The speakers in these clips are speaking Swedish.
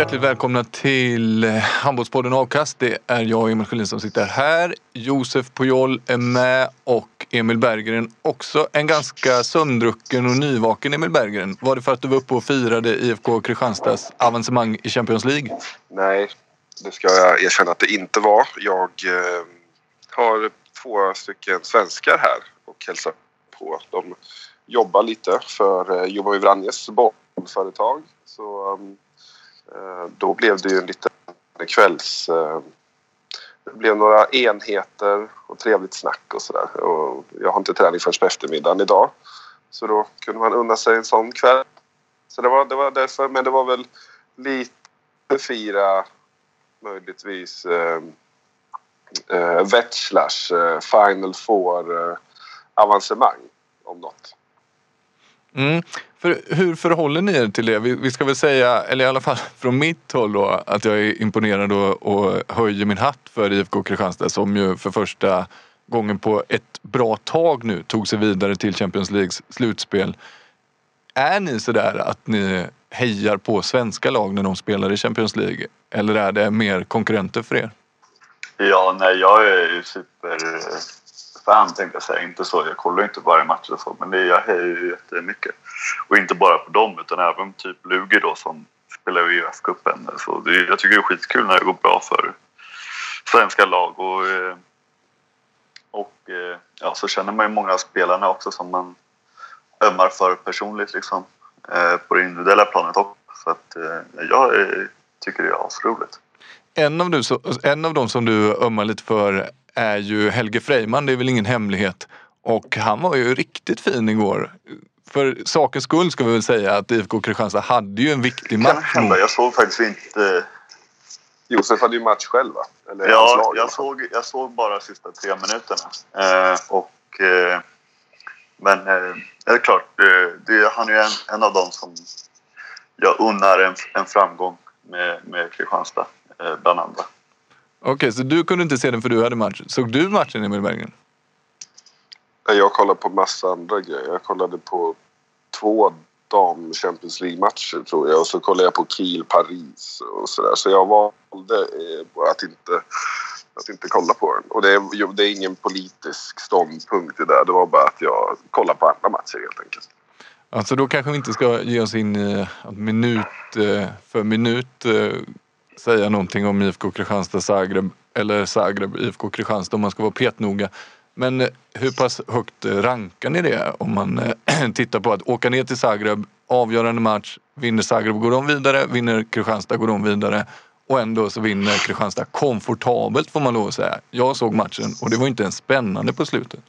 Hjärtligt välkomna till eh, Handbollspodden Avkast. Det är jag och Emil Sjölin som sitter här. Josef Pujol är med och Emil Berggren också. En ganska sömndrucken och nyvaken Emil Berggren. Var det för att du var uppe och firade IFK Kristianstads avancemang i Champions League? Nej, det ska jag erkänna att det inte var. Jag eh, har två stycken svenskar här och hälsar på. De jobbar lite för eh, Jobo Vranjes bollföretag. Så um, Eh, då blev det ju en liten kvälls... Eh, det blev några enheter och trevligt snack och sådär. Jag har inte träning förrän på eftermiddagen idag. Så då kunde man unna sig en sån kväll. Så det var, det var därför, men det var väl lite fira möjligtvis eh, eh, Wetschlers eh, Final Four eh, avancemang om något. Mm. För hur förhåller ni er till det? Vi, vi, ska väl säga, eller i alla fall från mitt håll då, att jag är imponerad och, och höjer min hatt för IFK Kristianstad som ju för första gången på ett bra tag nu tog sig vidare till Champions Leagues slutspel. Är ni sådär att ni hejar på svenska lag när de spelar i Champions League? Eller är det mer konkurrenter för er? Ja, nej, jag är ju superfan eh, tänkte jag säga. Inte så, jag kollar inte varje match och så, men jag hejar ju jättemycket. Och inte bara på dem utan även typ Lugi då som spelar i UF-cupen. Så det, jag tycker det är skitkul när det går bra för svenska lag och, eh, och eh, ja, så känner man ju många av spelarna också som man ömmar för personligt liksom eh, på det individuella planet också. Så att jag tycker det är asroligt. En av, du, en av de som du ömmar lite för är ju Helge Freiman, det är väl ingen hemlighet. Och han var ju riktigt fin igår. För sakens skull ska vi väl säga att IFK Kristianstad hade ju en viktig match. Kan jag såg faktiskt inte... Josef hade ju match själv va? Eller ja, jag såg, jag såg bara sista tre minuterna. Eh, och, eh, men eh, det är klart, eh, det, han är ju en, en av dem som jag unnar en, en framgång med, med Kristianstad, eh, bland andra. Okej, okay, så du kunde inte se den för du hade match. Såg du matchen Emil Berggren? Jag kollade på massa andra grejer. Jag kollade på två dam Champions League-matcher tror jag och så kollade jag på Kiel-Paris och sådär. Så jag valde eh, att inte, att inte kolla på den. Och det är, det är ingen politisk ståndpunkt i det där. Det var bara att jag kollade på andra matcher helt enkelt. Alltså då kanske vi inte ska ge oss in eh, i minut eh, för minut säga någonting om IFK Kristianstad Zagreb eller Zagreb IFK Kristianstad om man ska vara petnoga. Men eh, hur pass högt eh, rankar ni det om man eh, tittar på att åka ner till Zagreb, avgörande match, vinner Zagreb går de vidare, vinner Kristianstad går de vidare och ändå så vinner Kristianstad komfortabelt får man lov att säga. Jag såg matchen och det var inte ens spännande på slutet.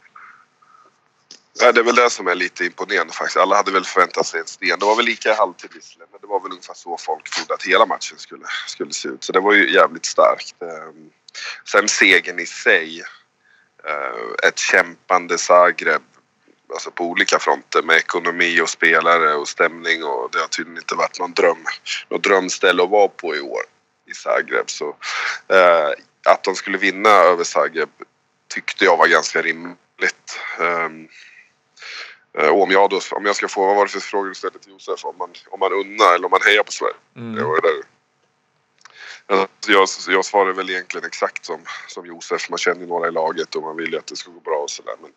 Ja, det är väl det som är lite imponerande faktiskt. Alla hade väl förväntat sig en sten. Det var väl lika i halvtid visserligen, men det var väl ungefär så folk trodde att hela matchen skulle, skulle se ut. Så det var ju jävligt starkt. Ehm, sen segern i sig. Eh, ett kämpande Zagreb alltså på olika fronter med ekonomi och spelare och stämning och det har tydligen inte varit någon dröm, något drömställe att vara på i år i Zagreb. Så eh, att de skulle vinna över Zagreb tyckte jag var ganska rimligt. Um, om jag, då, om jag ska få, vad var det för frågor du ställde till Josef? Om man, om man unnar eller om man hejar på Sverige? Mm. Det var det Alltså, jag, jag svarar väl egentligen exakt som, som Josef. Man känner ju några i laget och man vill ju att det ska gå bra och sådär. Men,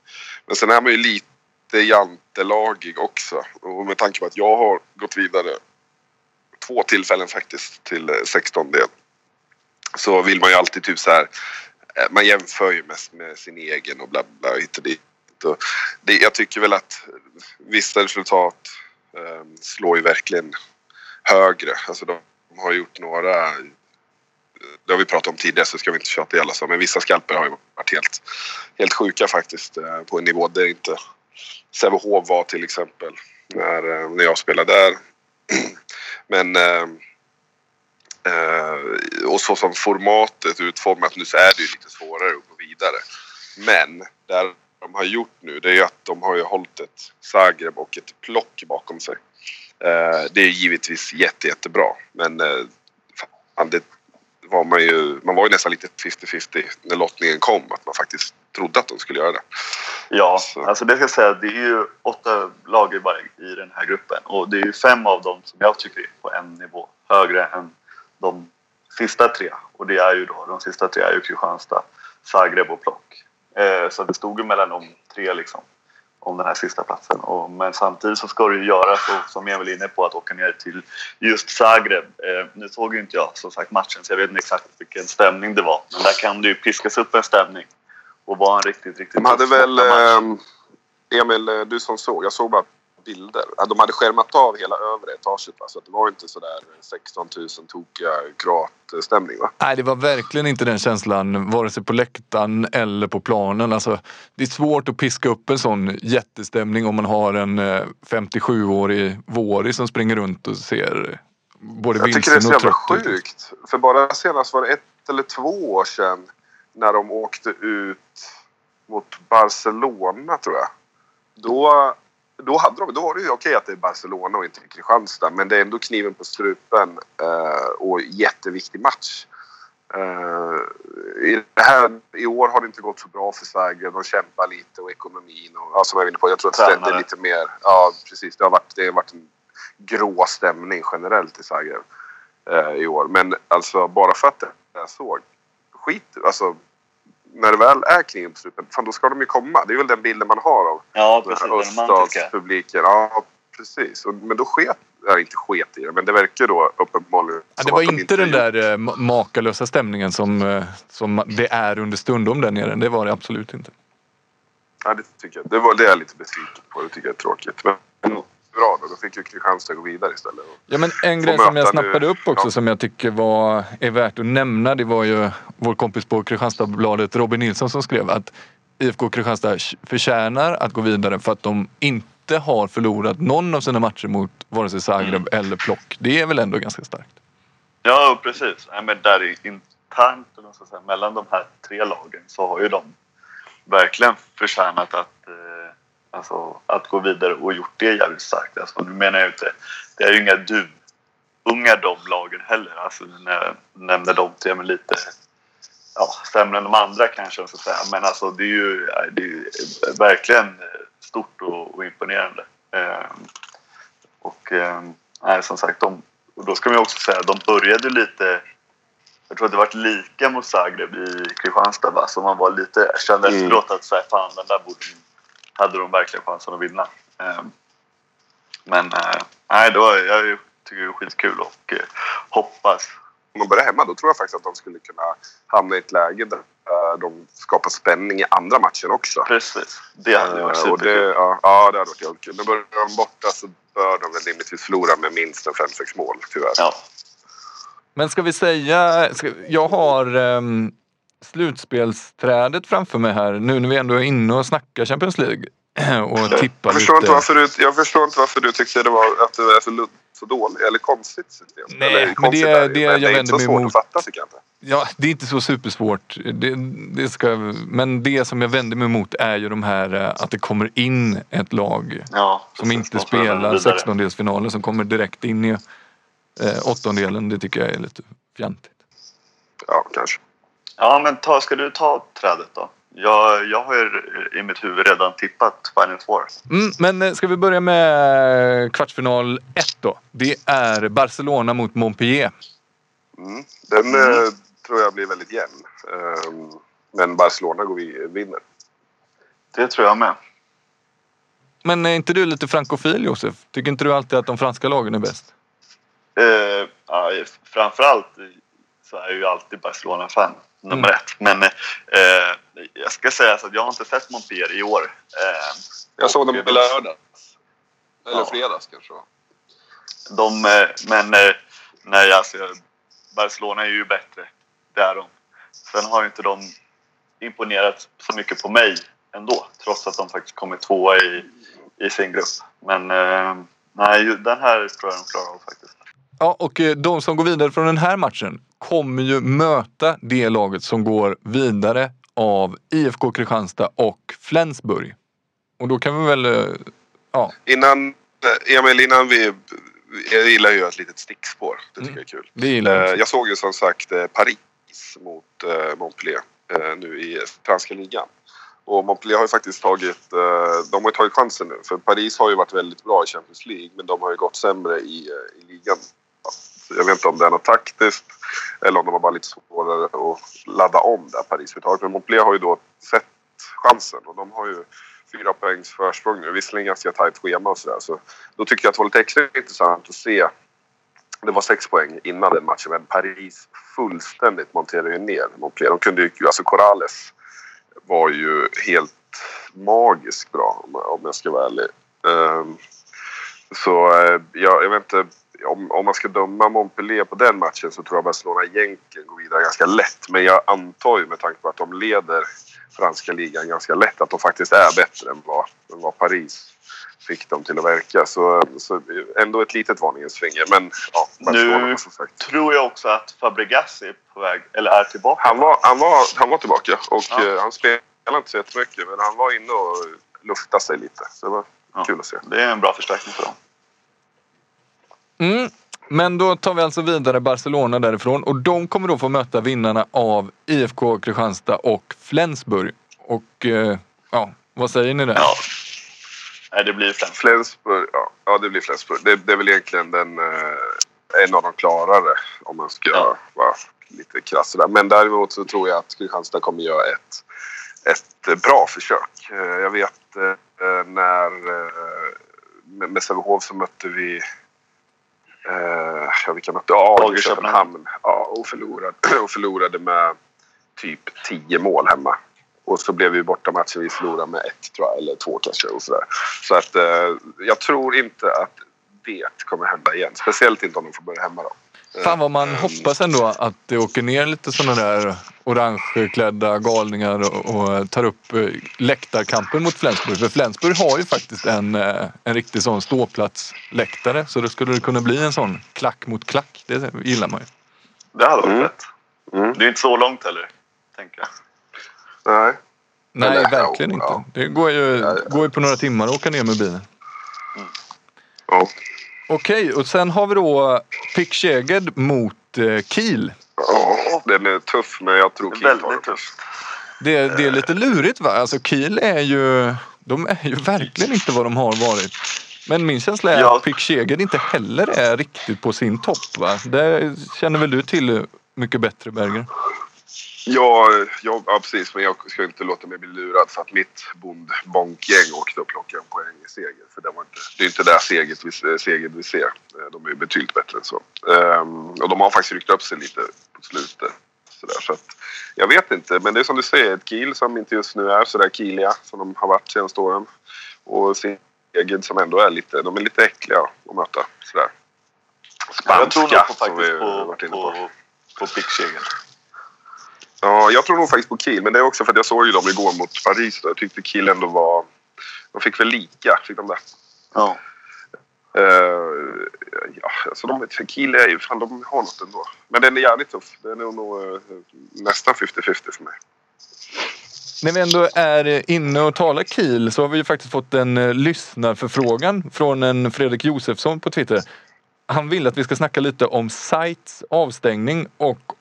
men sen är man ju lite jantelagig också. Och med tanke på att jag har gått vidare två tillfällen faktiskt till eh, 16 del. Så vill man ju alltid typ så här. Eh, man jämför ju mest med sin egen och bla bla hit och dit. Och det, jag tycker väl att vissa resultat eh, slår ju verkligen högre. Alltså de har gjort några det har vi pratat om tidigare så ska vi inte tjata ihjäl oss Men vissa skalper har ju varit helt, helt sjuka faktiskt eh, på en nivå där inte Sävehof var till exempel när, eh, när jag spelade där. Men eh, eh, och så som formatet är utformat nu så är det ju lite svårare att gå vidare. Men det de har gjort nu det är ju att de har ju hållit ett Zagreb och ett plock bakom sig. Eh, det är givetvis jätte, jättebra men eh, fan, det var man ju, man var ju nästan lite 50-50 när lottningen kom att man faktiskt trodde att de skulle göra det. Ja, Så. alltså det ska jag säga, det är ju åtta lag i, varje, i den här gruppen och det är ju fem av dem som jag tycker är på en nivå högre än de sista tre. Och det är ju då, de sista tre är ju Kristianstad, Zagreb och Plock. Eh, så det stod ju mellan de tre liksom om den här sista platsen. Och, men samtidigt så ska det ju göras, och som jag var inne på, att åka ner till just Zagreb. Eh, nu såg ju inte jag som sagt matchen så jag vet inte exakt vilken stämning det var. Men där kan det ju piskas upp en stämning och vara en riktigt, riktigt De hade väl, eh, Emil, eh, du som såg, jag såg bara bilder. De hade skärmat av hela övre etaget va? så det var inte sådär 16 000 tokiga kroatstämning va? Nej, det var verkligen inte den känslan vare sig på läktaren eller på planen. Alltså, det är svårt att piska upp en sån jättestämning om man har en eh, 57-årig Våri som springer runt och ser både Jag tycker det är så och jävla sjukt. För bara senast var det ett eller två år sedan när de åkte ut mot Barcelona tror jag. Då, då, hade de, då var det ju okej att det är Barcelona och inte Kristianstad men det är ändå kniven på strupen eh, och jätteviktig match. Eh, i, det här, I år har det inte gått så bra för Sverige. De kämpar lite och ekonomin och ja, som jag var inne på. Jag tror att det är lite mer... Ja precis. Det har varit, det har varit en grå stämning generellt i Zagreb eh, i år. Men alltså bara för att det jag såg. Skit alltså när det väl är kniven på strupen, fan då ska de ju komma. Det är väl den bilden man har av Ja, precis. öststatspubliken. Ja, precis. Men då sket, ja, inte sket i det, men det verkar då uppenbarligen Ja, det var de inte den gjort- där eh, ma- makalösa stämningen som, eh, som det är under stundom där nere. Det var det absolut inte. Ja, det tycker jag. Det, var, det är jag lite besviken på. Det tycker jag är tråkigt. Men bra då. Då fick ju Kristianstad gå vidare istället. Ja, men en grej som jag snappade nu. upp också Ja. som jag tycker var, är värt att nämna. Det var ju vår kompis på Kristianstadsbladet Robin Nilsson som skrev att IFK Kristianstad förtjänar att gå vidare för att de inte har förlorat någon av sina matcher mot vare sig Zagreb eller Plock. Det är väl ändå ganska starkt. Ja, precis. Nej, men där i- internt säga, mellan de här tre lagen så har ju de verkligen förtjänat att, eh, alltså, att gå vidare och gjort det jävligt starkt. Alltså, nu menar jag inte, det är ju inga du unga de lagen heller. Alltså, när jag nämnde de tre med lite ja, sämre än de andra kanske. Så att säga. Men alltså, det är ju det är ju verkligen stort och, och imponerande. Eh, och eh, som sagt, de, och då ska man också säga de började lite jag tror att det var lika mot Zagreb i Kristianstad va? Så man var lite, jag kände Mm. efteråt att så här, fan den där borde, hade de verkligen chansen att vinna. Eh, men eh, nej, då, jag tycker det är skitkul och eh, hoppas. Om de börjar hemma då tror jag faktiskt att de skulle kunna hamna i ett läge där eh, de skapar spänning i andra matchen också. Precis, det hade varit och det, superkul. ja, ja, det hade varit jävligt kul. Men börjar de borta så bör de väl rimligtvis förlora med minst en 5-6 mål tyvärr. Ja. Men ska vi säga, ska, jag har um, slutspelsträdet framför mig här nu när vi ändå är inne och snackar Champions League. och tippar Jag förstår, lite. inte varför du, jag förstår inte varför du tyckte det var, att det är så, så dåligt eller konstigt system. Nej, eller, men konstigt det- är det men jag det är vänder inte så mig svårt emot- att fatta tycker jag inte. Ja, det är inte så supersvårt. Det, det ska, men det som jag vänder mig emot är ju de här eh, att det kommer in ett lag ja som precis. inte spelar vidare. 16-delsfinalen som kommer direkt in i eh, åttondelen. Det tycker jag är lite fjantigt. Ja, kanske. Ja, men ta, ska du ta trädet då? Jag, jag har ju i mitt huvud redan tippat Final Four. Mm, men eh, ska vi börja med kvartsfinal 1 då? Det är Barcelona mot Montpellier. Mm. Den eh, tror jag blir väldigt jämn. Ehm, men Barcelona går vi, vinner. Det tror jag med. Men är inte du lite frankofil Josef? Tycker inte du alltid att de franska lagen är bäst? Eh, ja, framförallt så är jag ju alltid Barcelona-fan, nummer Mm. ett. Men eh, jag ska säga så att jag har inte sett Montpellier i år. Eh, Jag såg dem i lördags. Eller Ja. fredags kanske. De, eh, men eh, nej, alltså, Barcelona är ju bättre. Det är de. Sen har ju inte de imponerat så mycket på mig ändå. Trots att de faktiskt kommer tvåa i, i sin grupp. Men eh, nej, den här tror jag de klarar av faktiskt. Ja, och de som går vidare från den här matchen kommer ju möta det laget som går vidare av IFK Kristianstad och Flensburg. Och då kan vi väl, eh, ja, Innan, eh, Emil, innan vi... Jag gillar ju ett litet stickspår. Det tycker Mm. jag är kul. det gillar jag Eh. Jag såg ju som sagt Paris mot Montpellier nu i franska ligan. Och Montpellier har ju faktiskt tagit, de har tagit chansen nu. För Paris har ju varit väldigt bra i Champions League men de har ju gått sämre i, i ligan. Jag vet inte om det är något taktiskt eller om de har bara lite svårare att ladda om där Paris har. Men Montpellier har ju då sett chansen och de har ju fyra poängs försprång nu. Visserligen ganska tajt schema och sådär. Så då tycker jag att det var lite extra intressant att se det var sex poäng innan den matchen men Paris fullständigt monterade ju ner Montpellier. De kunde ju, alltså Corrales var ju helt magiskt bra om, jag ska vara ärlig. Ehm, så eh, jag, jag vet inte, om, om man ska döma Montpellier på den matchen så tror jag Barcelona egentligen går vidare ganska lätt. Men jag antar ju med tanke på att de leder franska ligan ganska lätt att de faktiskt är bättre än vad, än vad Paris fick dem till att verka. Så, så ändå ett litet varningens finger. Men ja, Barcelona Nu som sagt. tror jag också att Fabregas är på väg, eller är tillbaka. Han var, han var, han var tillbaka och Ja. eh, han spelade inte så jättemycket men han var inne och luftade sig lite. Så det var Ja. kul att se. Det är en bra förstärkning för dem. Mm. Men då tar vi alltså vidare Barcelona därifrån och de kommer då få möta vinnarna av IFK Kristianstad och Flensburg. Och eh, ja, vad säger ni där? Ja. Nej, det blir främst. Flensburg, ja, ja det blir Flensburg. Det, det är väl egentligen den, eh, en av de klarare om man ska Ja. vara lite krass sådär. Men däremot så tror jag att Kristianstad kommer göra ett, ett bra försök. Eh, jag vet eh, när eh, med, med Sävehof så mötte vi eh, ja, vilka mötte? AG Köpenhamn. Ja, och förlorade, och förlorade med typ 10 mål hemma. Och så blev vi borta matchen vi förlorade med ett tror jag, eller två kanske. Och sådär. Så att eh, jag tror inte att det kommer hända igen. Speciellt inte om de får börja hemma då. Fan vad man hoppas ändå att det åker ner lite sådana där orangeklädda galningar och, och tar upp eh, läktarkampen mot Flensburg. För Flensburg har ju faktiskt en, eh, en riktig sån ståplatsläktare. Så då skulle det kunna bli en sån klack mot klack. Det gillar man ju. Det hade varit Mm. rätt. Mm. Det är inte så långt heller, tänker jag. Nej. Nej, Eller, verkligen ja, inte. ja. Det går ju, Ja, ja. går ju på några timmar att åka ner med bilen. Ja. Okej, och sen har vi då Pick Szeged mot eh, Kiel. Ja, den är tuff men jag tror Det är Kiel tar det. väldigt tufft. Det, det är lite lurigt va? Alltså Kiel är ju... De är ju verkligen inte vad de har varit. Men min känsla är Ja. att Pick Szeged inte heller är riktigt på sin topp va? Det känner väl du till mycket bättre Berger? Ja, ja, ja, precis. Men jag ska inte låta mig bli lurad för att mitt bondbonkgäng åkte och plockade en poäng i seger. För det, var inte, det är inte det seget vi, seget vi ser. Eh, De är ju betydligt bättre än så. Ehm, och de har faktiskt ryckt upp sig lite på slutet. Sådär, så att, jag vet inte, men det är som du säger. Ett Kiel som inte just nu är sådär Kieliga som de har varit senaste åren. Och Seged som ändå är lite, de är lite äckliga att möta. Sådär. Jag tror nog Spanska på, faktiskt på, på. på, på. Ja, jag tror nog faktiskt på Kiel. Men det är också för att jag såg ju dem igår mot Paris. Då. Jag tyckte Kiel ändå var... De fick väl lika, fick de det? Ja. Uh, ja, alltså de, Kiel är ju... Fan, de har något ändå. Men den är jävligt tuff. Den är nog uh, nästan 50-50 för mig. När vi ändå är inne och talar Kiel så har vi ju faktiskt fått en eh, lyssnarförfrågan från en Fredrik Josefsson på Twitter. Han vill att vi ska snacka lite om Sites avstängning och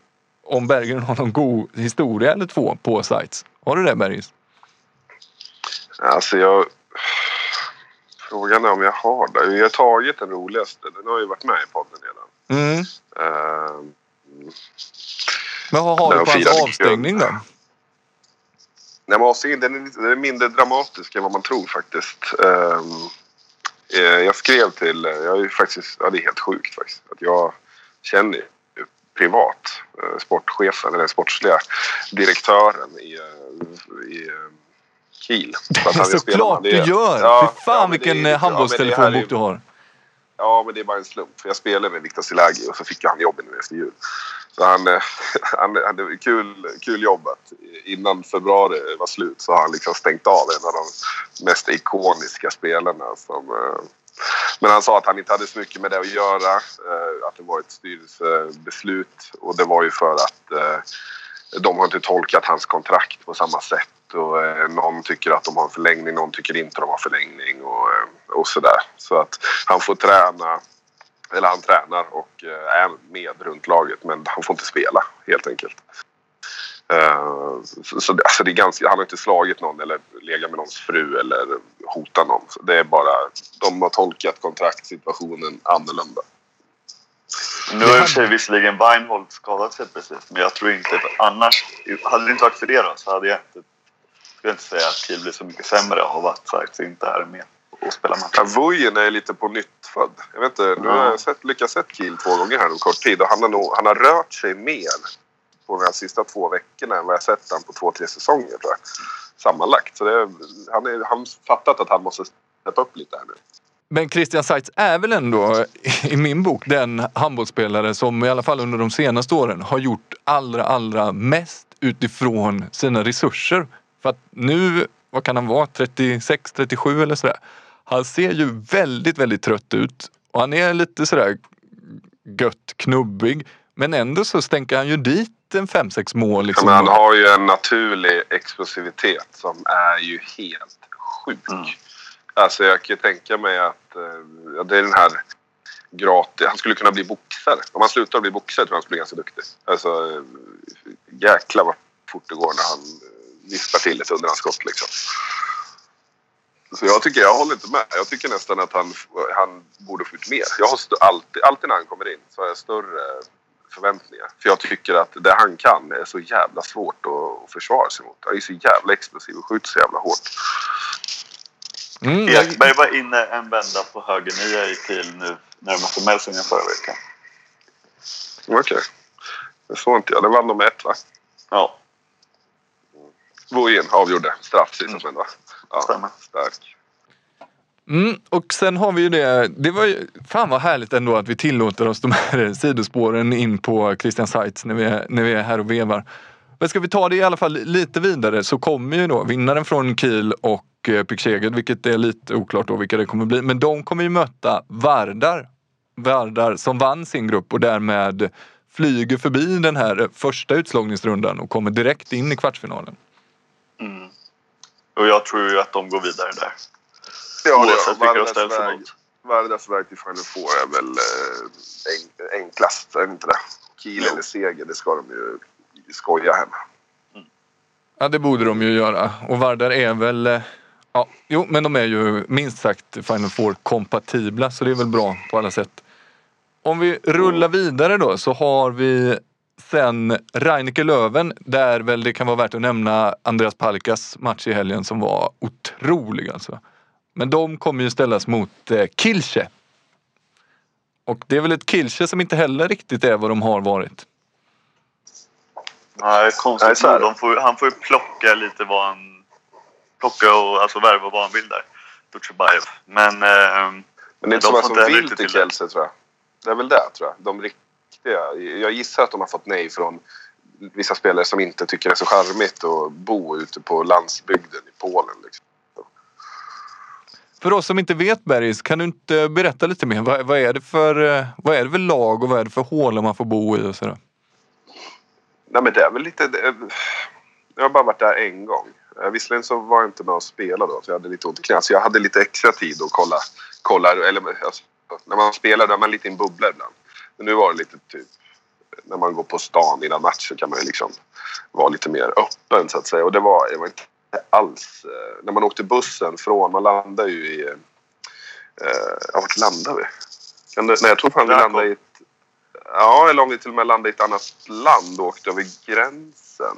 om Berggren har någon god historia eller två på Sites. Har du det Bergis? Alltså jag... Frågan är om jag har det. Jag har tagit den roligaste. Den har ju varit med i podden redan. Mm. Uh, Men vad har du på hans avstängning då? Nej, men avstängningen den är, lite- den är mindre dramatisk än vad man tror faktiskt. Ehm, eh, jag skrev till, jag är ju faktiskt, ja det är helt sjukt faktiskt. Att jag känner privat eh, sportchefen, eller sportsliga direktören i, eh, i eh, Kiel. Han Såklart du det. gör! Ja, Fy fan ja, vilken det handbollstelefonbok ja, det du har. Ja, men det är bara en slump. För jag spelade med Viktor Silagi och så fick han jobb nu efter jul. Så han, eh, han hade kul, kul jobb att innan februari var slut så har han liksom stängt av en av de mest ikoniska spelarna. Som, men han sa att han inte hade så mycket med det att göra. eh, Att det var ett styrelsebeslut och det var ju för att eh, de har inte tolkat hans kontrakt på samma sätt. Och, eh, någon tycker att de har en förlängning, någon tycker inte de har förlängning och, eh, och sådär. Så att han får träna, eller han tränar och eh, är med runt laget men han får inte spela helt enkelt. Eh, så, så det, alltså det är ganska, han har inte slagit någon eller legat med någons fru eller hotat någon. Så det är bara, de har tolkat kontraktsituationen annorlunda. Nu har i och för sig visserligen Weinhold skadat sig precis, men jag tror inte att annars... Hade det inte varit för det då, så hade jag inte... Skulle inte säga att Kiel blir så mycket sämre av att Sykes inte är med och spelar match. Ja, Vujen är lite på nytt född. Jag vet inte, nu har jag sett, lyckats sett Kiel två gånger här på kort tid och han har, nog, han har rört sig mer på de här sista två veckorna än vad jag sett han på två, tre säsonger tror jag. Sammanlagt. Så det, han har fattat att han måste steppa upp lite här nu. Men Christian Seitz är väl ändå i min bok den handbollsspelare som i alla fall under de senaste åren har gjort allra, allra mest utifrån sina resurser. För att nu, vad kan han vara, 36, 37 eller sådär. Han ser ju väldigt, väldigt trött ut och han är lite sådär gött knubbig. Men ändå så stänker han ju dit en 5-6 mål. Ja, Liksom. men han har ju en naturlig explosivitet som är ju helt sjuk. Mm. Alltså jag kan ju tänka mig att eh, ja, det är den här gratis... Han skulle kunna bli boxare. Om han slutar bli boxare tror jag han skulle bli ganska duktig. Alltså eh, jäklar vad fort det går när han eh, vispar till ett underhandsskott liksom. Så jag tycker, jag håller inte med. Jag tycker nästan att han, han borde få ut mer. Jag har alltid, alltid när han kommer in så har jag större förväntningar. För jag tycker att det han kan är så jävla svårt att, att försvara sig mot. Han är så jävla explosiv och skjuter så jävla hårt. Mm, Ekberg var inne en vända på höger nia i Kiel nu när de mötte Melsungen förra veckan. Okej. Det såg inte jag. Det vann de med ett va? Ja, Vujen avgjorde straff sista mm. va? Ja, Stämmer. stark. Mm, och sen har vi ju det, det var ju, fan vad härligt ändå att vi tillåter oss de här sidospåren in på Christian Seitz när vi är, när vi är här och vevar. Men ska vi ta det i alla fall lite vidare så kommer ju då vinnaren från Kiel och eh, vilket är lite oklart då vilka det kommer bli. Men de kommer ju möta Vardar. Vardar som vann sin grupp och därmed flyger förbi den här eh, första utslagningsrundan och kommer direkt in i kvartsfinalen. Mm. Och jag tror ju att de går vidare där. Ja, Oavsett vilka de ställs emot. Vardas väg till Final Four är väl eh, en, enklast, är det inte det? Kiel eller seger, det ska de ju skoja hem. Ja, det borde de ju göra. Och Vardar är väl... eh, Ja, jo, men de är ju minst sagt Final Four-kompatibla så det är väl bra på alla sätt. Om vi rullar vidare då så har vi sen Reineke Löven där väl det kan vara värt att nämna Andreas Palkas match i helgen som var otrolig alltså. Men de kommer ju ställas mot eh, Kilche. Och det är väl ett Kilche som inte heller riktigt är vad de har varit. Nej, Nej, konstigt det. De får, han får ju plocka lite vad han... Plocka och alltså värva vad han vill där. Dutjebajev. Men... ehm, Men det är inte de så många som vill till. Kielce tror jag. Det är väl det tror jag. De riktiga. Jag gissar att de har fått nej från vissa spelare som inte tycker det är så charmigt att bo ute på landsbygden i Polen. Liksom. För oss som inte vet Bergis, kan du inte berätta lite mer? Vad, vad, är det för, eh, vad är det för lag och vad är det för hålor man får bo i och sådär? Nej men det är väl lite... Det, eh, jag har bara varit där en gång. Eh, visserligen så var jag inte med och spelade då, för jag hade lite ont i knät. Så jag hade lite extra tid att kolla. kolla eller, alltså, när man spelar då är man lite i en bubbla ibland. Men nu var det lite typ... När man går på stan innan match så kan man ju liksom vara lite mer öppen så att säga. Och det var, det var inte alls... Eh, när man åkte bussen från... Man landade ju i... Eh, ja, vart landade vi? Det, nej, jag tror fan vi landade i ett... Ja, eller om vi till och med landade i ett annat land och åkte över gränsen.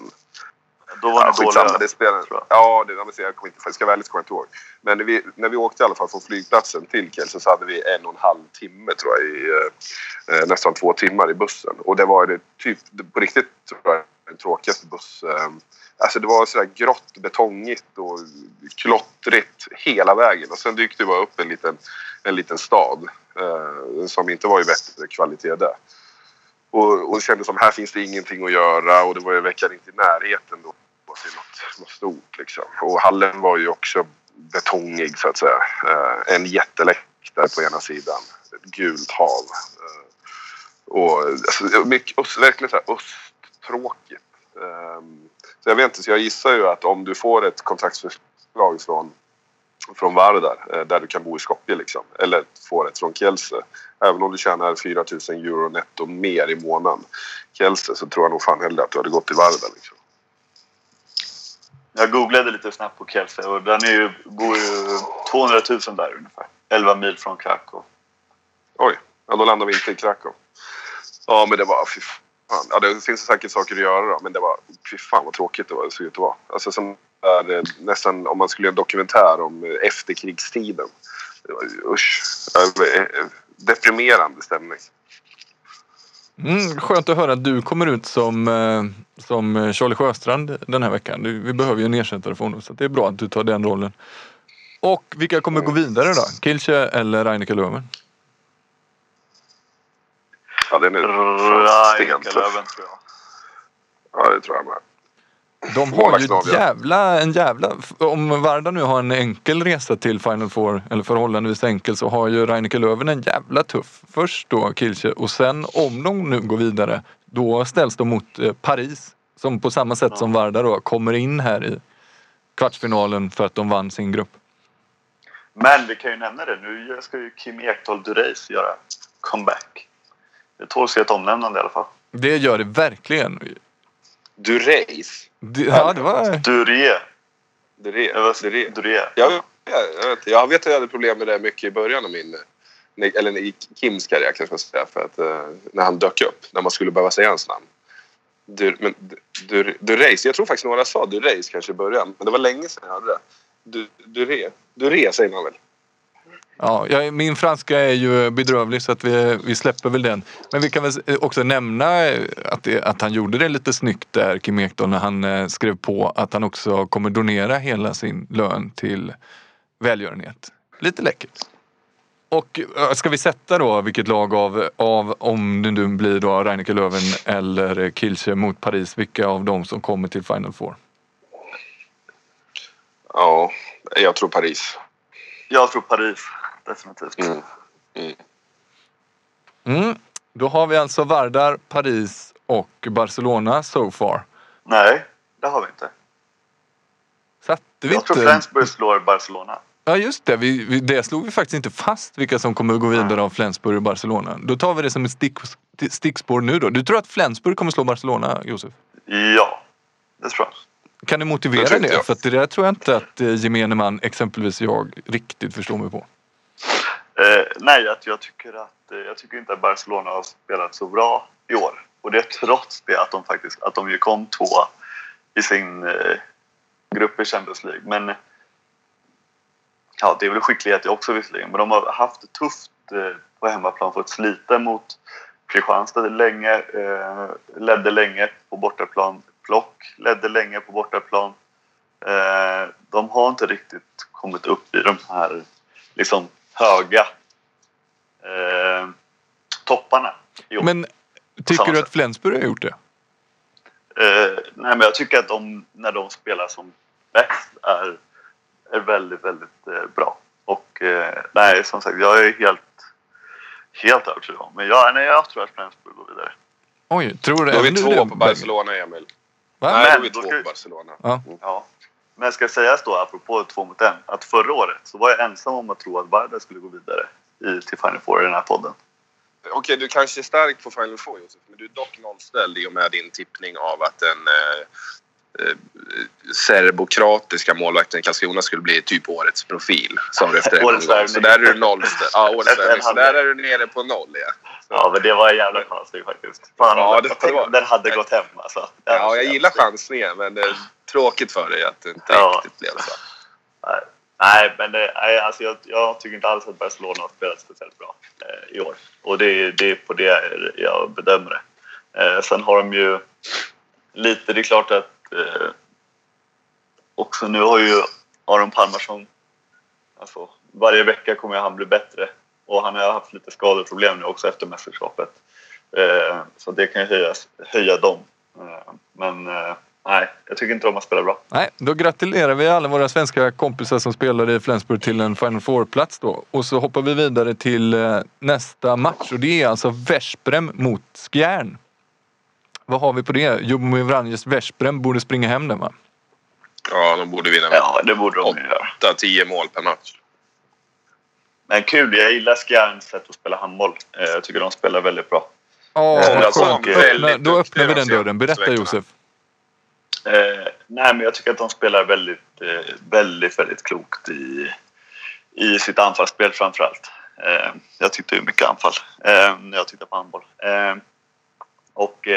Då var Ja, ni skitsamma, dåliga. det spelar jag. Ja, det, jag, jag kommer inte, ska vara ärlig så kommer jag inte ihåg. Men när vi, när vi åkte i alla fall från flygplatsen till Kielce så hade vi en och en halv timme tror jag, i, eh, eh, nästan två timmar i bussen. Och det var det typ, på riktigt tror jag, den tråkigaste buss... Eh, alltså det var sådär grått, betongigt och klottrigt hela vägen. Och sen dykte det bara upp en liten, en liten stad eh, som inte var i bättre kvalitet där. Och, och det kändes som här finns det ingenting att göra och det var ju veckan inte i närheten då till något, något stort liksom. Och hallen var ju också betongig så att säga. Eh, en jätteläktare på ena sidan. Ett gult hav. Eh, och alltså, mycket, verkligen så här östtråkigt. Eh, så jag vet inte, så jag gissar ju att om du får ett kontraktsförslag från från Vardar eh, där du kan bo i Skopje liksom. Eller får ett från Kielce. Även om du tjänar 4 000 euro netto mer i månaden Kielce så tror jag nog fan hellre att du hade gått till Vardar liksom. Jag googlade lite snabbt på Kielce och den är ju, bor ju 200 000 där ungefär. 11 mil från Krakow. Oj, ja, då landar vi inte i Krakow. Ja, men det var... Fy fan. Ja, det finns säkert saker att göra då, men det var... Fy fan vad tråkigt det var, det såg ut att vara. Alltså som är, eh, nästan om man skulle göra en dokumentär om eh, efterkrigstiden. Det var, usch. Eh, Deprimerande stämning. Mm, skönt att höra att du kommer ut som, som Charlie Sjöstrand den här veckan. Vi behöver ju en ersättare för honom så det är bra att du tar den rollen. Och vilka kommer gå vidare då? Kilche eller Reineke Löven? Ja, den är fan Reineke stentuff. Löven tror jag. Ja, det tror jag med. De har ju ett jävla, en jävla... Om Varda nu har en enkel resa till Final Four, eller förhållandevis enkel, så har ju Reineke Löven en jävla tuff. Först då Kilche och sen om de nu går vidare, då ställs de mot eh, Paris. Som på samma sätt som Varda då kommer in här i kvartsfinalen för att de vann sin grupp. Men vi kan ju nämna det. Nu ska ju Kim Ekdahl Dureis göra comeback. Det tåls ju ett omnämnande i alla fall. Det gör det verkligen. Du race. Det, ja, det var... Durie. Du re. Jag Du. Jag, jag, jag, vet, jag vet att jag hade problem med det mycket i början av min... Eller i Kims karriär kanske man ska säga. För att, eh, när han dök upp. När man skulle behöva säga hans namn. Du, men, du, du, du race. Jag tror faktiskt några sa du race kanske i början. Men det var länge sedan jag hörde det. Du, du re. Du re säger man väl? Ja, jag, min franska är ju bedrövlig så att vi, vi släpper väl den. Men vi kan väl också nämna att, det, att han gjorde det lite snyggt där, Kim Ekdahl, när han eh, skrev på att han också kommer donera hela sin lön till välgörenhet. Lite läckert. Och eh, ska vi sätta då vilket lag av, av om det nu blir då Reineke Löven eller Kilche mot Paris, vilka av dem som kommer till Final Four? Ja, jag tror Paris. Jag tror Paris. Definitivt. Mm. Mm. Mm. Då har vi alltså Vardar, Paris och Barcelona so far. Nej, det har vi inte. Satte vi Jag tror inte... Flensburg slår Barcelona. Ja just det, vi, vi, det slog vi faktiskt inte fast vilka som kommer att gå vidare av Flensburg och Barcelona. Då tar vi det som ett stick, stickspår nu då. Du tror att Flensburg kommer slå Barcelona, Josef? Ja, det tror jag. Kan du Det motivera tror det? jag. För att det där tror jag inte att eh, gemene man, exempelvis jag, riktigt förstår mig på. Eh, nej, att jag tycker att eh, jag tycker inte att Barcelona har spelat så bra i år. Och det är trots det att de faktiskt att de ju kom två i sin eh, grupp i Champions League. Men ja, det är väl skicklighet också visserligen. Men de har haft det tufft eh, på hemmaplan. Fått slita mot Kristianstad länge. Eh, ledde länge på bortaplan. Plock ledde länge på bortaplan. Eh, de har inte riktigt kommit upp i de här liksom höga eh, topparna år. Men tycker du att. Flensburg har gjort det? Eh, nej, men jag tycker att de, när de spelar som bäst, är, är väldigt, väldigt eh, bra. Och eh, nej, som sagt, jag är helt, helt övertygad om. Men jag, nej, jag tror att Flensburg går vidare. Oj, tror du Då har vi två det, på? Barcelona, Emil. Va? Nej, då har vi Men två på Barcelona. Ja. Ja. Men ska sägas då, apropå två mot en, att förra året så var jag ensam om att tro att Varda skulle gå vidare i, till Final Four i den här podden. Okej, du kanske är stark på Final Four, Josef. Men du är dock nollställd i och med din tippning av att den eh, serbokratiska målvakten i Karlskrona skulle bli typ årets profil. Sa du efter en Årets. Så där är du nollställd. Ja, årets värvning. Så där är du nere på noll, ja. Ja, men det var en jävla chansning faktiskt. Fan, Ja, det- det, var- den hade gått hem alltså. Ja, jag gillar chansningen men det är tråkigt för dig att det inte Ja. riktigt blev så. Nej, nej men det, nej, alltså jag, jag tycker inte alls att Barcelona har spelat speciellt bra eh, i år. Och det, är- det är på det jag bedömer det. Eh, sen har de ju lite, det är klart att eh, också nu har ju Aron Palmarsson, alltså varje vecka kommer han bli bättre. Och han har haft lite skadeproblem nu också efter mästerskapet. Eh, så det kan ju höjas, höja dem. Eh, men eh, nej, jag tycker inte de har spelat bra. Nej, då gratulerar vi alla våra svenska kompisar som spelade i Flensburg till en Final Four-plats då. Och så hoppar vi vidare till eh, nästa match och det är alltså Versprem mot Skjern. Vad har vi på det? Jumbo Vranjes Veszprem borde springa hem den va? Ja, de borde vinna med Ja, det borde de ju göra. 8-10 mål per match. Men kul, jag gillar Skjärns sätt att spela handboll. Eh, Jag tycker de spelar väldigt bra. Ja, Eh, alltså, skönt. Öppna, då öppnar vi den dörren. Berätta. Josef. Eh, nej, men jag tycker att de spelar väldigt, eh, väldigt, väldigt klokt i, i sitt anfallsspel framför allt. Eh, jag tyckte ju mycket anfall eh, när jag tittade på handboll. Eh, och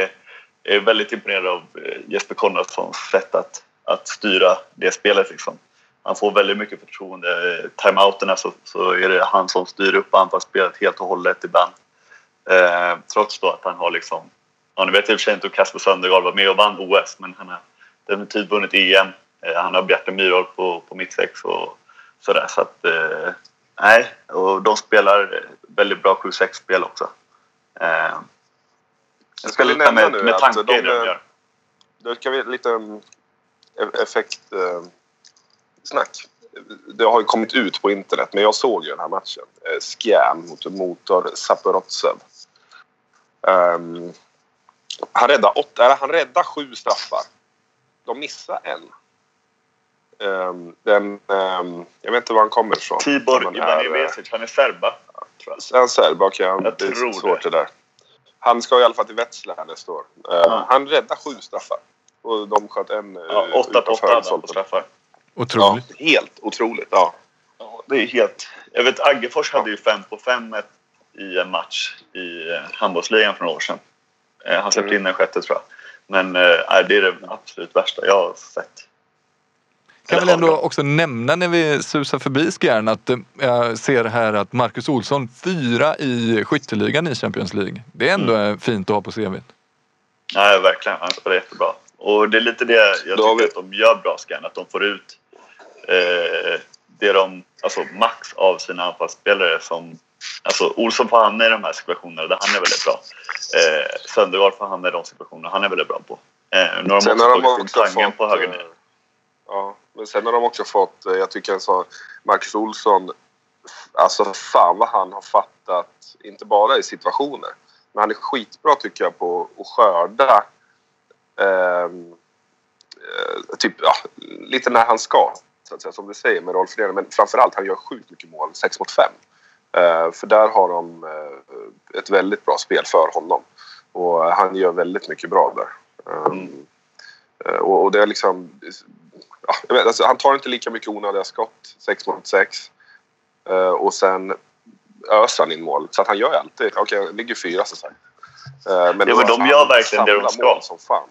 jag är väldigt imponerad av eh, Jesper Konradssons sätt att, att styra det spelet. Liksom. Han får väldigt mycket förtroende. Eh, Timeouterna så, så är det han som styr upp anfallsspelet helt och hållet ibland. Eh, trots då att han har liksom Ja, nu vet jag i och för sig inte om Kasper Söndergaard var med och vann OS, men han har definitivt vunnit EM. Eh, Han har Bjarte Myrdal på, på mittsex och sådär. Så att, eh, nej, och de spelar väldigt bra 7-6-spel också. Eh, jag ska lite med, nu med tanke de, de eh, gör. Då ska vi lite um, effekt... Uh, snack. Det har ju kommit ut på internet, men jag såg ju den här matchen. Uh, Skjern mot Motor Zaporozhev. Um, han räddade åtta, eller han räddade sju straffar. De missade en. Um, den, um, jag vet inte var han kommer ifrån. Tibor han är, eh, Ivanivesic, han är serba. Jag. en serb, okej. han- Jag det är tror svårt det. det där. Han ska i alla fall till Wetzlar nästa år. Uh, Ja. Han räddade sju straffar. Och de sköt en uh, Ja, 8 på 8 hade han på straffar. Ja, Otroligt. helt otroligt. Ja. Ja, det är helt... Jag vet Aggefors hade ju 5 på 5 i en match i eh, handbollsligan för några år sedan. Eh, Han släppte Mm. in den sjätte tror jag. Men eh, nej, det är det absolut värsta jag har sett. Kan väl ändå också nämna när vi susar förbi Skjern att eh, jag ser här att Marcus Olsson fyra i skytteligan i Champions League. Det är ändå Mm. eh, fint att ha på CV. Nej, verkligen. Han spelar jättebra. Och det är lite det jag tycker att de gör bra Scan. Att de får ut eh, det de, alltså max av sina anfallsspelare som Alltså Olsson får hamna i de här situationerna där han är väldigt bra. Eh, Söndergaard får hamna i de situationerna han är väldigt bra på. Eh, nu har de också tagit på höger eh. Ja, men sen har de också fått... Eh, jag tycker en sån... Marcus Olsson... Alltså fan vad han har fattat. Inte bara i situationer. Men han är skitbra tycker jag på att skörda... Ehm, eh, typ, ja, lite när han ska. Så att säga, som du säger med Rolf Lehner. Men framförallt, han gör sjukt mycket mål. 6 mot 5. Eh, för där har de eh, ett väldigt bra spel för honom. Och han gör väldigt mycket bra där. Um, och, och det är liksom... Ja, jag vet, alltså, han tar inte lika mycket onödiga skott, 6 mot 6. Eh, och sen öser han in mål. Så att han gör alltid... Okej, han ligger fyra så sagt. Eh, men men de gör han verkligen det de ska. Som fan.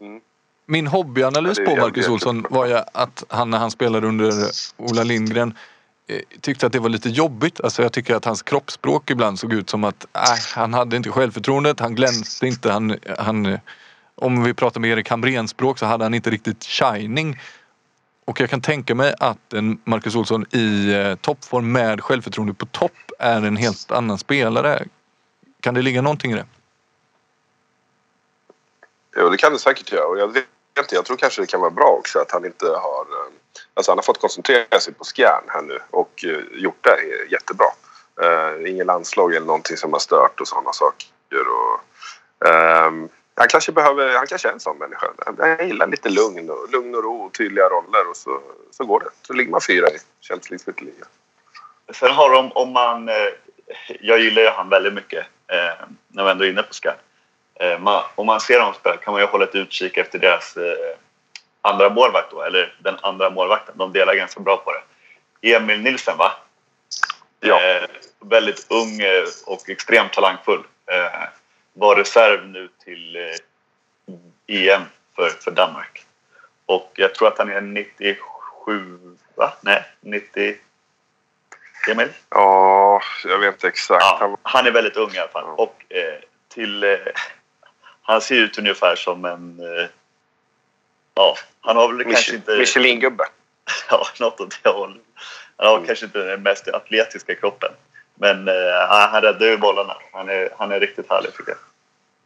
Mm. Min hobbyanalys Ja, på Marcus Olsson var ju att han när han spelade under Ola Lindgren eh, tyckte att det var lite jobbigt. Alltså jag tycker att hans kroppsspråk ibland såg ut som att äh, han hade inte självförtroendet, han glänste inte, han, han om vi pratar med Erik Hamrén-språk så hade han inte riktigt shining. Och jag kan tänka mig att en Marcus Olsson i eh, toppform med självförtroende på topp är en helt annan spelare. Kan det ligga någonting i det? Jo, det kan det säkert göra. Och jag vet inte, jag tror kanske det kan vara bra också att han inte har... Eh, alltså han har fått koncentrera sig på skärn här nu och eh, gjort det jättebra. Uh, Inget landslag eller någonting som har stört och sådana saker. Och, um, han kanske behöver... Han kanske är en sån människa. Han gillar lite lugn och, lugn och ro och tydliga roller och så, så går det. Så ligger man fyra i Champions League skytteliga. Sen har de, om man... Eh, jag gillar ju han väldigt mycket eh, när vi ändå är inne på Sky. Eh, man, om man ser dem spela kan man ju hålla ett utkik efter deras eh, andra målvakt då, eller den andra målvakten. De delar ganska bra på det. Emil Nilsen va? Ja. Eh, väldigt ung eh, och extremt talangfull. Var reserv nu till eh, EM för, för Danmark. Och jag tror att han är 97, va? Nej, 90... Emil? Ja, jag vet inte exakt. Ja, han är väldigt ung i alla fall. Och eh, till... Eh, han ser ut ungefär som en... Eh, ja, han har väl Mich kanske inte... Michelin-gubbe. Ja, något åt det hållet. Han har kanske inte den mest atletiska kroppen. Men eh, han räddar ju bollarna. Han är, han är riktigt härlig tycker jag.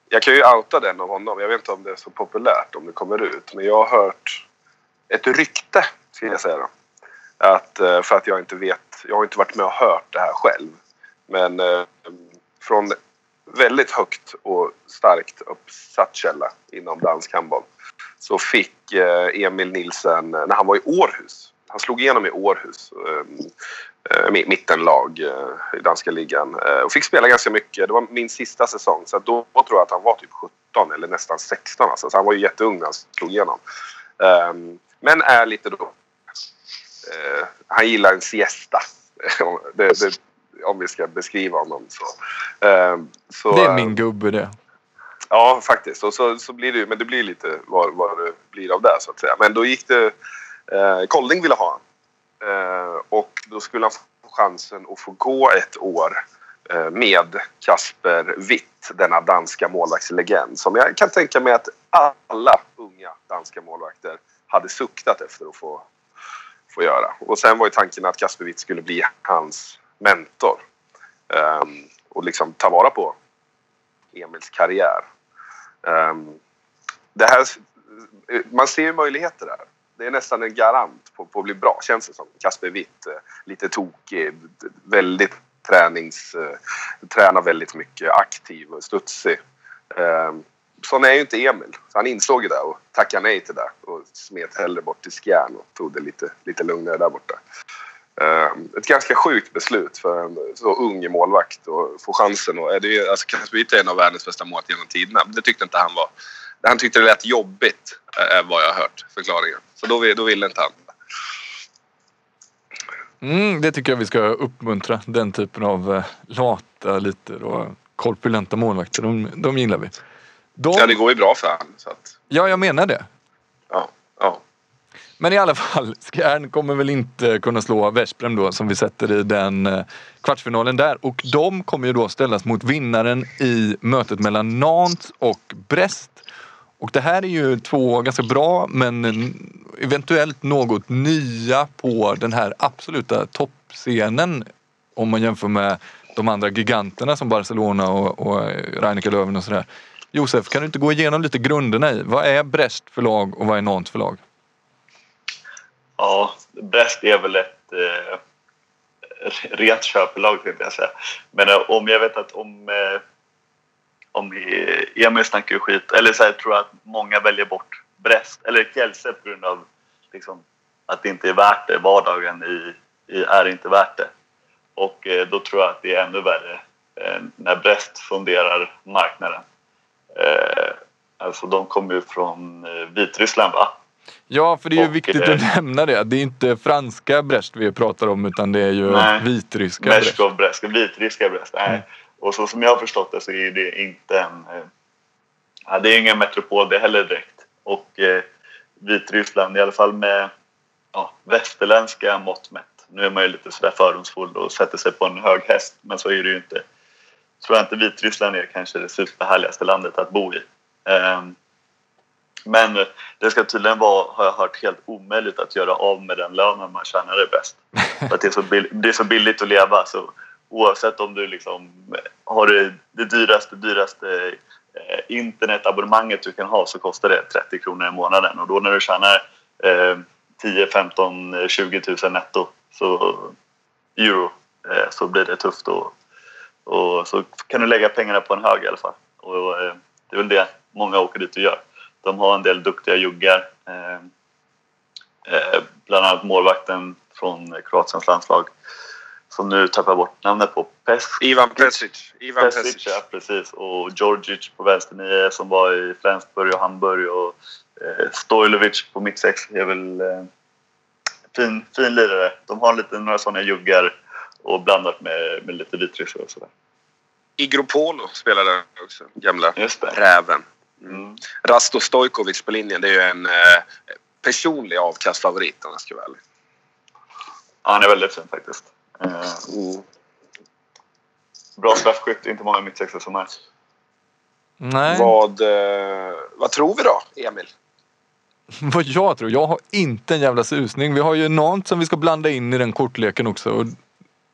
Jag kan ju outa den av honom. Jag vet inte om det är så populärt om det kommer ut. Men jag har hört ett rykte, skulle jag säga då. Att, eh, för att jag inte vet. Jag har inte varit med och hört det här själv. Men eh, från väldigt högt och starkt uppsatt källa inom dansk handboll så fick eh, Emil Nilsen, eh, när han var i Århus, han slog igenom i Århus, eh, mittenlag eh, i danska ligan och fick spela ganska mycket. Det var min sista säsong så då, tror jag att han var typ 17 eller nästan 16 alltså. Så han var ju jätteung när han slog igenom. Ehm, men är lite då... Han gillar en siesta. det, det, om vi ska beskriva honom så. Ehm, så det är min gubbe det. Ja, faktiskt. Och så, så blir det men det blir lite vad, vad det blir av det så att säga. Men då gick det... Eh, Kolding ville ha eh, Eh, och då skulle han få chansen att få gå ett år eh, med Kasper Witt, denna danska målvaktslegend som jag kan tänka mig att alla unga danska målvakter hade suktat efter att få, få göra. Och sen var ju tanken att Kasper Witt skulle bli hans mentor um, och liksom ta vara på Emils karriär. Um, det här, man ser ju möjligheter där. Det är nästan en garant på, på att bli bra, känns det som. Kasper Witt, eh, lite tokig, väldigt tränings... Eh, tränar väldigt mycket, aktiv och studsig. Ehm, sån är ju inte Emil. Så han insåg ju det och tackade nej till det och smet hellre bort till Skjern och tog det lite, lite lugnare där borta. Ehm, ett ganska sjukt beslut för en så ung målvakt att få chansen. Och, det är, alltså, Kasper är en av världens bästa mål genom tiderna. Det tyckte inte han var. Han tyckte det lät jobbigt, är vad jag har hört förklaringen. Så då, då ville inte han. Mm, det tycker jag vi ska uppmuntra. Den typen av uh, lata, lite och korpulenta målvakter. De, de gillar vi. De... Ja, det går ju bra för honom. Att... Ja, jag menar det. Ja, ja. Men i alla fall, Skjern kommer väl inte kunna slå Veszprem då som vi sätter i den eh, kvartsfinalen där. Och de kommer ju då ställas mot vinnaren i mötet mellan Nantes och Brest. Och det här är ju två ganska bra men eventuellt något nya på den här absoluta toppscenen om man jämför med de andra giganterna som Barcelona och, och Reineke Löwen och sådär. Josef, kan du inte gå igenom lite grunderna i vad är Brest för lag och vad är Nantes för lag? Ja, Brest är väl ett eh, rent köpelag skulle jag säga. Men eh, om jag vet att om, eh, om Emil snackar skit, eller så här, tror jag att många väljer bort Brest eller Kielse på grund av liksom, att det inte är värt det. Vardagen i, i, är inte värt det. Och eh, då tror jag att det är ännu värre eh, när Brest funderar marknaden. Eh, alltså de kommer ju från Vitryssland va? Ja, för det är ju och, viktigt att eh, nämna det. Det är inte franska Brest vi pratar om utan det är ju nej, vitryska Brest. Brest. Vitryska Brest, nej. Mm. Och så som jag har förstått det så är det inte en... Eh, ja, det är ingen metropol det heller direkt. Och eh, Vitryssland, i alla fall med ja, västerländska mått mätt. Nu är man ju lite sådär fördomsfull och sätter sig på en hög häst, men så är det ju inte. Tror jag inte Vitryssland är kanske det superhärligaste landet att bo i. Um, men det ska tydligen vara, har jag hört, helt omöjligt att göra av med den lönen man tjänar det bäst. För att det är, så billigt, det är så billigt att leva. Så oavsett om du liksom har det, det dyraste, dyraste eh, internetabonnemanget du kan ha så kostar det 30 kronor i månaden. Och då när du tjänar eh, 10, 15, 20 000 netto så, euro eh, så blir det tufft. Och, och så kan du lägga pengarna på en hög i alla fall. Och, eh, det är väl det många åker dit och gör. De har en del duktiga juggar. Eh, eh, bland annat målvakten från Kroatiens landslag som nu tappar bort namnet på. Pes Ivan Pesic. Ivan Pesic, Pesic. Ja, precis. Och Djordjic på vänsternio som var i Flensburg och Hamburg och eh, Stojlovic på mittsex är väl eh, fin, fin lirare. De har lite, några sådana juggar och blandat med, med lite vitryssar och sådär. Igropolo spelar där också. Gamla räven. Mm. Rasto Stojkovic på linjen. Det är ju en eh, personlig avkastfavorit om jag ska vara ärlig. Ja, han är väldigt fin faktiskt. Mm. bra straffskytt, inte många mittsexor som är. Nej, Vad, eh, vad tror vi då, Emil? vad jag tror. Jag har inte en jävla susning. Vi har ju Nantes som vi ska blanda in i den kortleken också. Och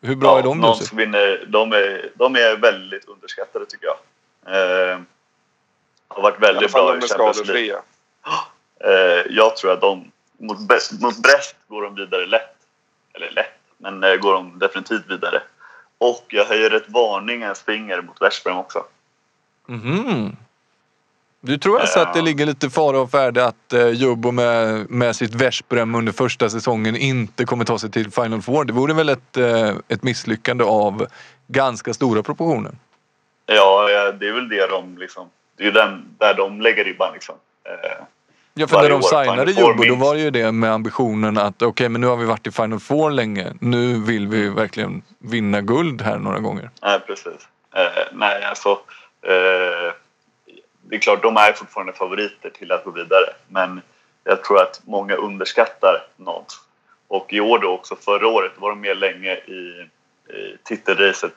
hur bra är de som vinner, de, är, de är väldigt underskattade tycker jag. Eh, har varit väldigt bra de i Champions League. Eh, jag tror att de mot, mot Brest går de vidare lätt. Eller lätt, men eh, går de definitivt vidare. Och jag höjer ett varningens finger mot Veszprem också. Mhm. Du tror alltså att det ligger lite fara och färde att eh, med, med sitt Veszprem under första säsongen inte kommer ta sig till Final Four? Det vore väl ett, eh, ett misslyckande av ganska stora proportioner? Ja, ja, det är väl det de liksom... Det är ju den, där de lägger ribban liksom. Eh, Ja, för när de år signade Jumbo då var det ju det med ambitionen att okej, men nu har vi varit i Final Four länge. Nu vill vi verkligen vinna guld här några gånger. nej, precis. Eh, nej, alltså... Eh, det är klart, de är fortfarande favoriter till att gå vidare. Men jag tror att många underskattar Nantes. Och i år då också, förra året, var de med länge i, i titelracet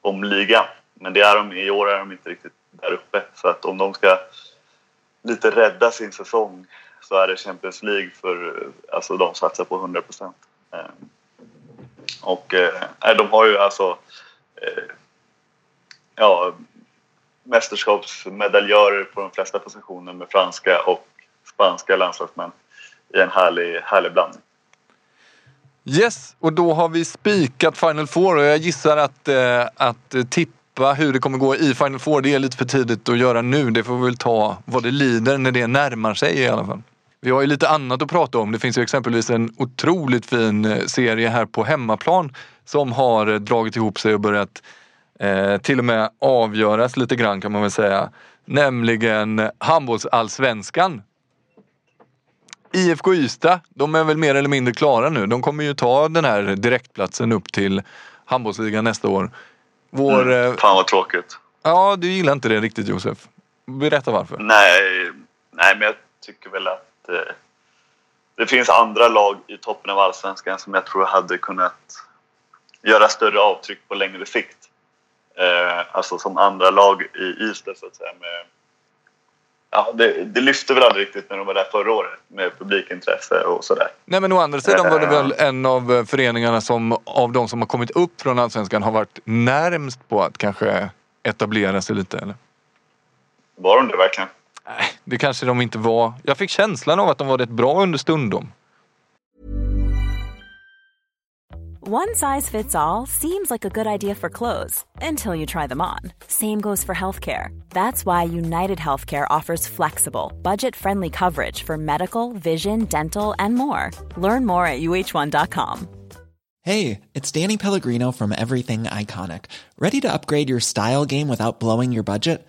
om ligan. Men det är de, i år är de inte riktigt där uppe. Så att om de ska lite rädda sin säsong så är det Champions League för alltså de satsar på 100 procent. Eh, och eh, de har ju alltså eh, ja, mästerskapsmedaljörer på de flesta positioner med franska och spanska landslagsmän i en härlig, härlig blandning. Yes, och då har vi spikat Final Four och jag gissar att, eh, att eh, tippa hur det kommer gå i Final Four, det är lite för tidigt att göra nu. Det får vi väl ta vad det lider när det närmar sig i alla fall. Vi har ju lite annat att prata om. Det finns ju exempelvis en otroligt fin eh, serie här på hemmaplan som har eh, dragit ihop sig och börjat eh, till och med avgöras lite grann kan man väl säga. Nämligen handbollsallsvenskan. IFK Ystad, de är väl mer eller mindre klara nu. De kommer ju ta den här direktplatsen upp till handbollsligan nästa år. Vår... eh, Fan vad tråkigt. Ja, du gillar inte det riktigt Josef. Berätta varför. Nej, nej, men jag tycker väl att eh, det finns andra lag i toppen av allsvenskan som jag tror hade kunnat göra större avtryck på längre sikt. Eh, alltså som andra lag i Ystad så att säga. Med, ja, det, det lyfte väl aldrig riktigt när de var där förra året med publikintresse och sådär. Nej men å andra sidan var det väl en av eh, föreningarna som av de som har kommit upp från allsvenskan har varit närmst på att kanske etablera sig lite eller? Var de det verkligen? Nej, det kanske de inte var. Jag fick känslan av att de var rätt bra under stundom. One size fits all seems like a good idea for clothes until you try them on. Same goes for healthcare. That's why United Healthcare offers flexible, budget friendly coverage for medical, vision, dental, and more. Learn more at uh1.com. Hey, it's Danny Pellegrino from Everything Iconic. Ready to upgrade your style game without blowing your budget?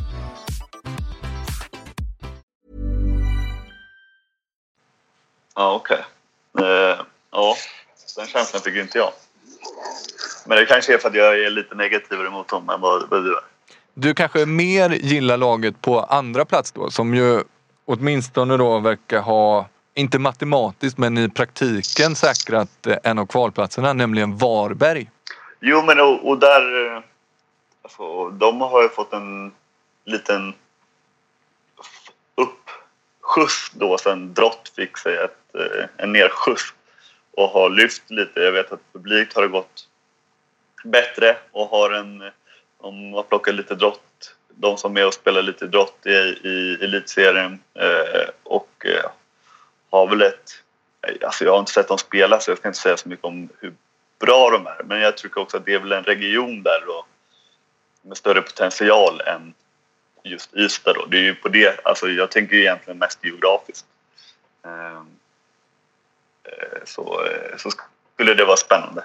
Ja, okej. Eh, ja, den känslan fick ju inte jag. Men det kanske är för att jag är lite negativare mot dem än vad, vad du är. Du kanske mer gillar laget på andra plats då som ju åtminstone då verkar ha, inte matematiskt men i praktiken säkrat eh, en av kvalplatserna, nämligen Varberg. Jo, men och, och där... eh, Alltså, de har ju fått en liten skjuts då sen Drott fick sig ett, Eh, en nerskjuts och har lyft lite. Jag vet att publikt har det gått bättre och har en, om man plockar lite Drott, de som är med och spelar lite Drott i, i elitserien eh, och eh, har väl ett, alltså jag har inte sett dem spela så jag ska inte säga så mycket om hur bra de är men jag tycker också att det är väl en region där då med större potential än just Ystad då. Det är ju på det, alltså jag tänker egentligen mest geografiskt. Eh, Eh, så, eh, så skulle det vara spännande.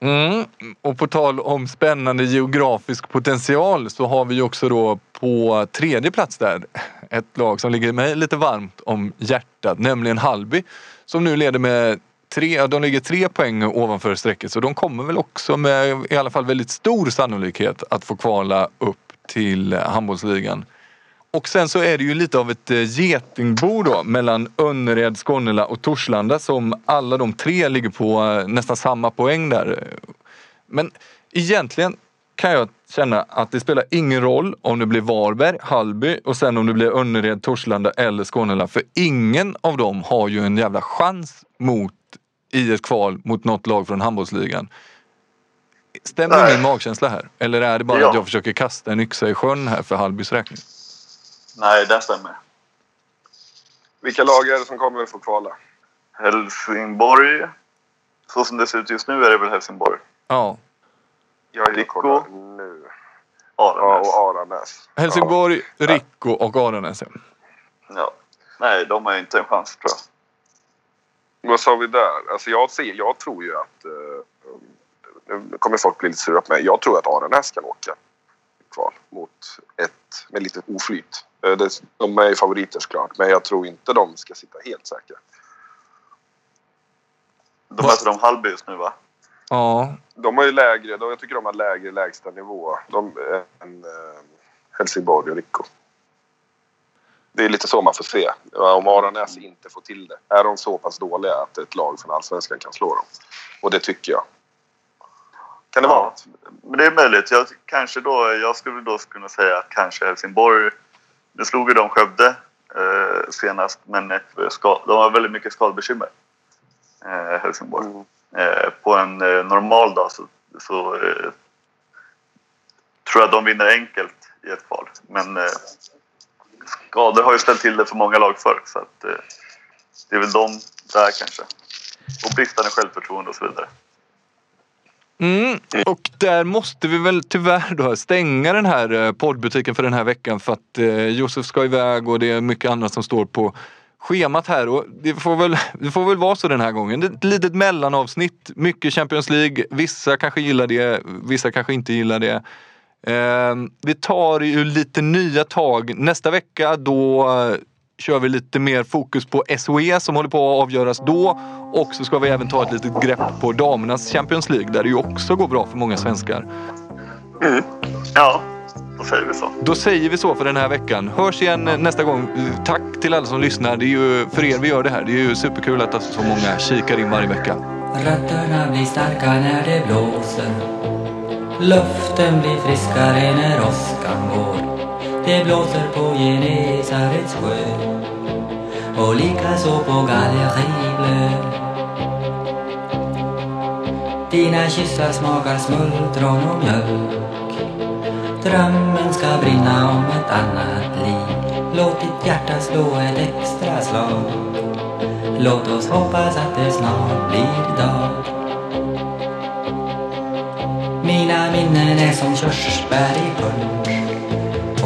Mm. Och på tal om spännande geografisk potential så har vi ju också då på tredje plats där ett lag som ligger mig lite varmt om hjärtat, nämligen Hallby som nu leder med tre, de ligger tre poäng ovanför strecket så de kommer väl också med i alla fall väldigt stor sannolikhet att få kvala upp till handbollsligan. Och sen så är det ju lite av ett eh, getingbo då mellan Önnered, Skonnela och Torslanda som alla de tre ligger på eh, nästan samma poäng där. Men egentligen kan jag känna att det spelar ingen roll om det blir Varberg, Hallby och sen om det blir Önnered, Torslanda eller Skånela. För ingen av dem har ju en jävla chans mot i ett kval mot något lag från handbollsligan. Stämmer Nej. min magkänsla här? Eller är det bara Ja. att jag försöker kasta en yxa i sjön här för Hallbys räkning? Nej, det stämmer. Vilka lag är det som kommer att få kvala? Helsingborg, så som det ser ut just nu är det väl Helsingborg. Ja. Jag är Rico. nu. Aranäs. Ja, och Aranäs. Helsingborg, Rico och Aranäs. ja. Ja. Nej, de har inte en chans tror jag. Vad sa vi där? Alltså jag, ser, jag tror ju att... eh, nu kommer folk bli lite sura på mig. Jag tror att Aranäs kan åka kval mot ett med lite oflyt. Eh, De är ju favoriter såklart, men jag tror inte de ska sitta helt säkra. De möter de Hallby just nu va? Ja. De har ju lägre, de, jag tycker de har lägre lägsta nivå de, än eh, Helsingborg och Rico. Det är lite så man får se. Om Aranäs inte får till det. Är de så pass dåliga att ett lag från Allsvenskan kan slå dem? Och det tycker jag. Kan det vara Ja, något? men det är möjligt. Jag, kanske då, jag skulle då kunna säga att kanske Helsingborg... Nu slog ju de Skövde eh, senast, men eh, ska, de har väldigt mycket skadebekymmer. Eh, Helsingborg. Mm. Eh, på en eh, normal dag så, så eh, tror jag de vinner enkelt i ett kval. Men skador har ju ställt till det för många lag förr. Så att, det är väl de där kanske. Och bristande självförtroende och så vidare. Mm. Och där måste vi väl tyvärr då stänga den här eh, poddbutiken för den här veckan för att eh, Josef ska iväg och det är mycket annat som står på schemat här och det får väl, det får väl vara så den här gången. Ett litet mellanavsnitt, mycket Champions League. Vissa kanske gillar det, vissa kanske inte gillar det. Eh, vi tar ju lite nya tag. Nästa vecka då kör vi lite mer fokus på SOE som håller på att avgöras då. Och så ska vi även ta ett litet grepp på damernas Champions League där det ju också går bra för många svenskar. Ja, då säger vi så. Då säger vi så för den här veckan. Hörs igen nästa gång. Tack till alla som lyssnar. Det är ju för er vi gör det här. Det är ju superkul att så många kikar in varje vecka. Rötterna blir starka när det blåser Luften blir friskare när åskan går det blåser på Genesarets sjö. Och likaså på Galleriblö. Dina kyssar smakar smultron och mjölk. Drömmen ska brinna om ett annat liv. Låt ditt hjärta slå ett extra slag. Låt oss hoppas att det snart blir dag. Mina minnen är som körsbär i punsch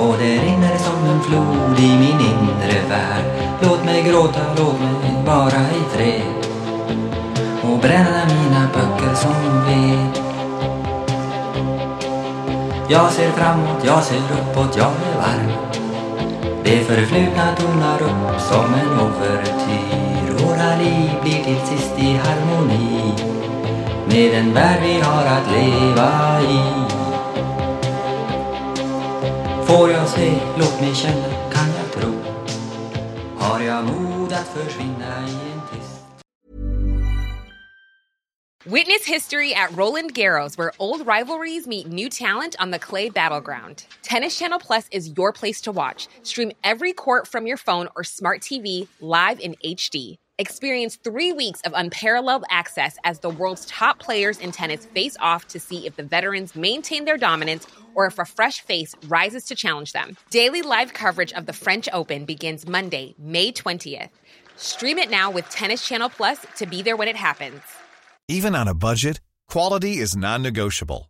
och det rinner som en flod i min inre värld. Låt mig gråta, låt mig vara i fred och bränna mina böcker som ved. Jag ser framåt, jag ser uppåt, jag är varm. Det förflutna tonar upp som en ouvertyr Våra liv blir till sist i harmoni med den värld vi har att leva i. Får jag se, låt mig känna, kan jag tro Har jag mod att försvinna i en Witness history at Roland Garros, where old rivalries meet new talent on the clay battleground. Tennis Channel Plus is your place to watch. Stream every court from your phone or smart TV live in HD. Experience three weeks of unparalleled access as the world's top players in tennis face off to see if the veterans maintain their dominance or if a fresh face rises to challenge them. Daily live coverage of the French Open begins Monday, May 20th. Stream it now with Tennis Channel Plus to be there when it happens. Even on a budget, quality is non-negotiable.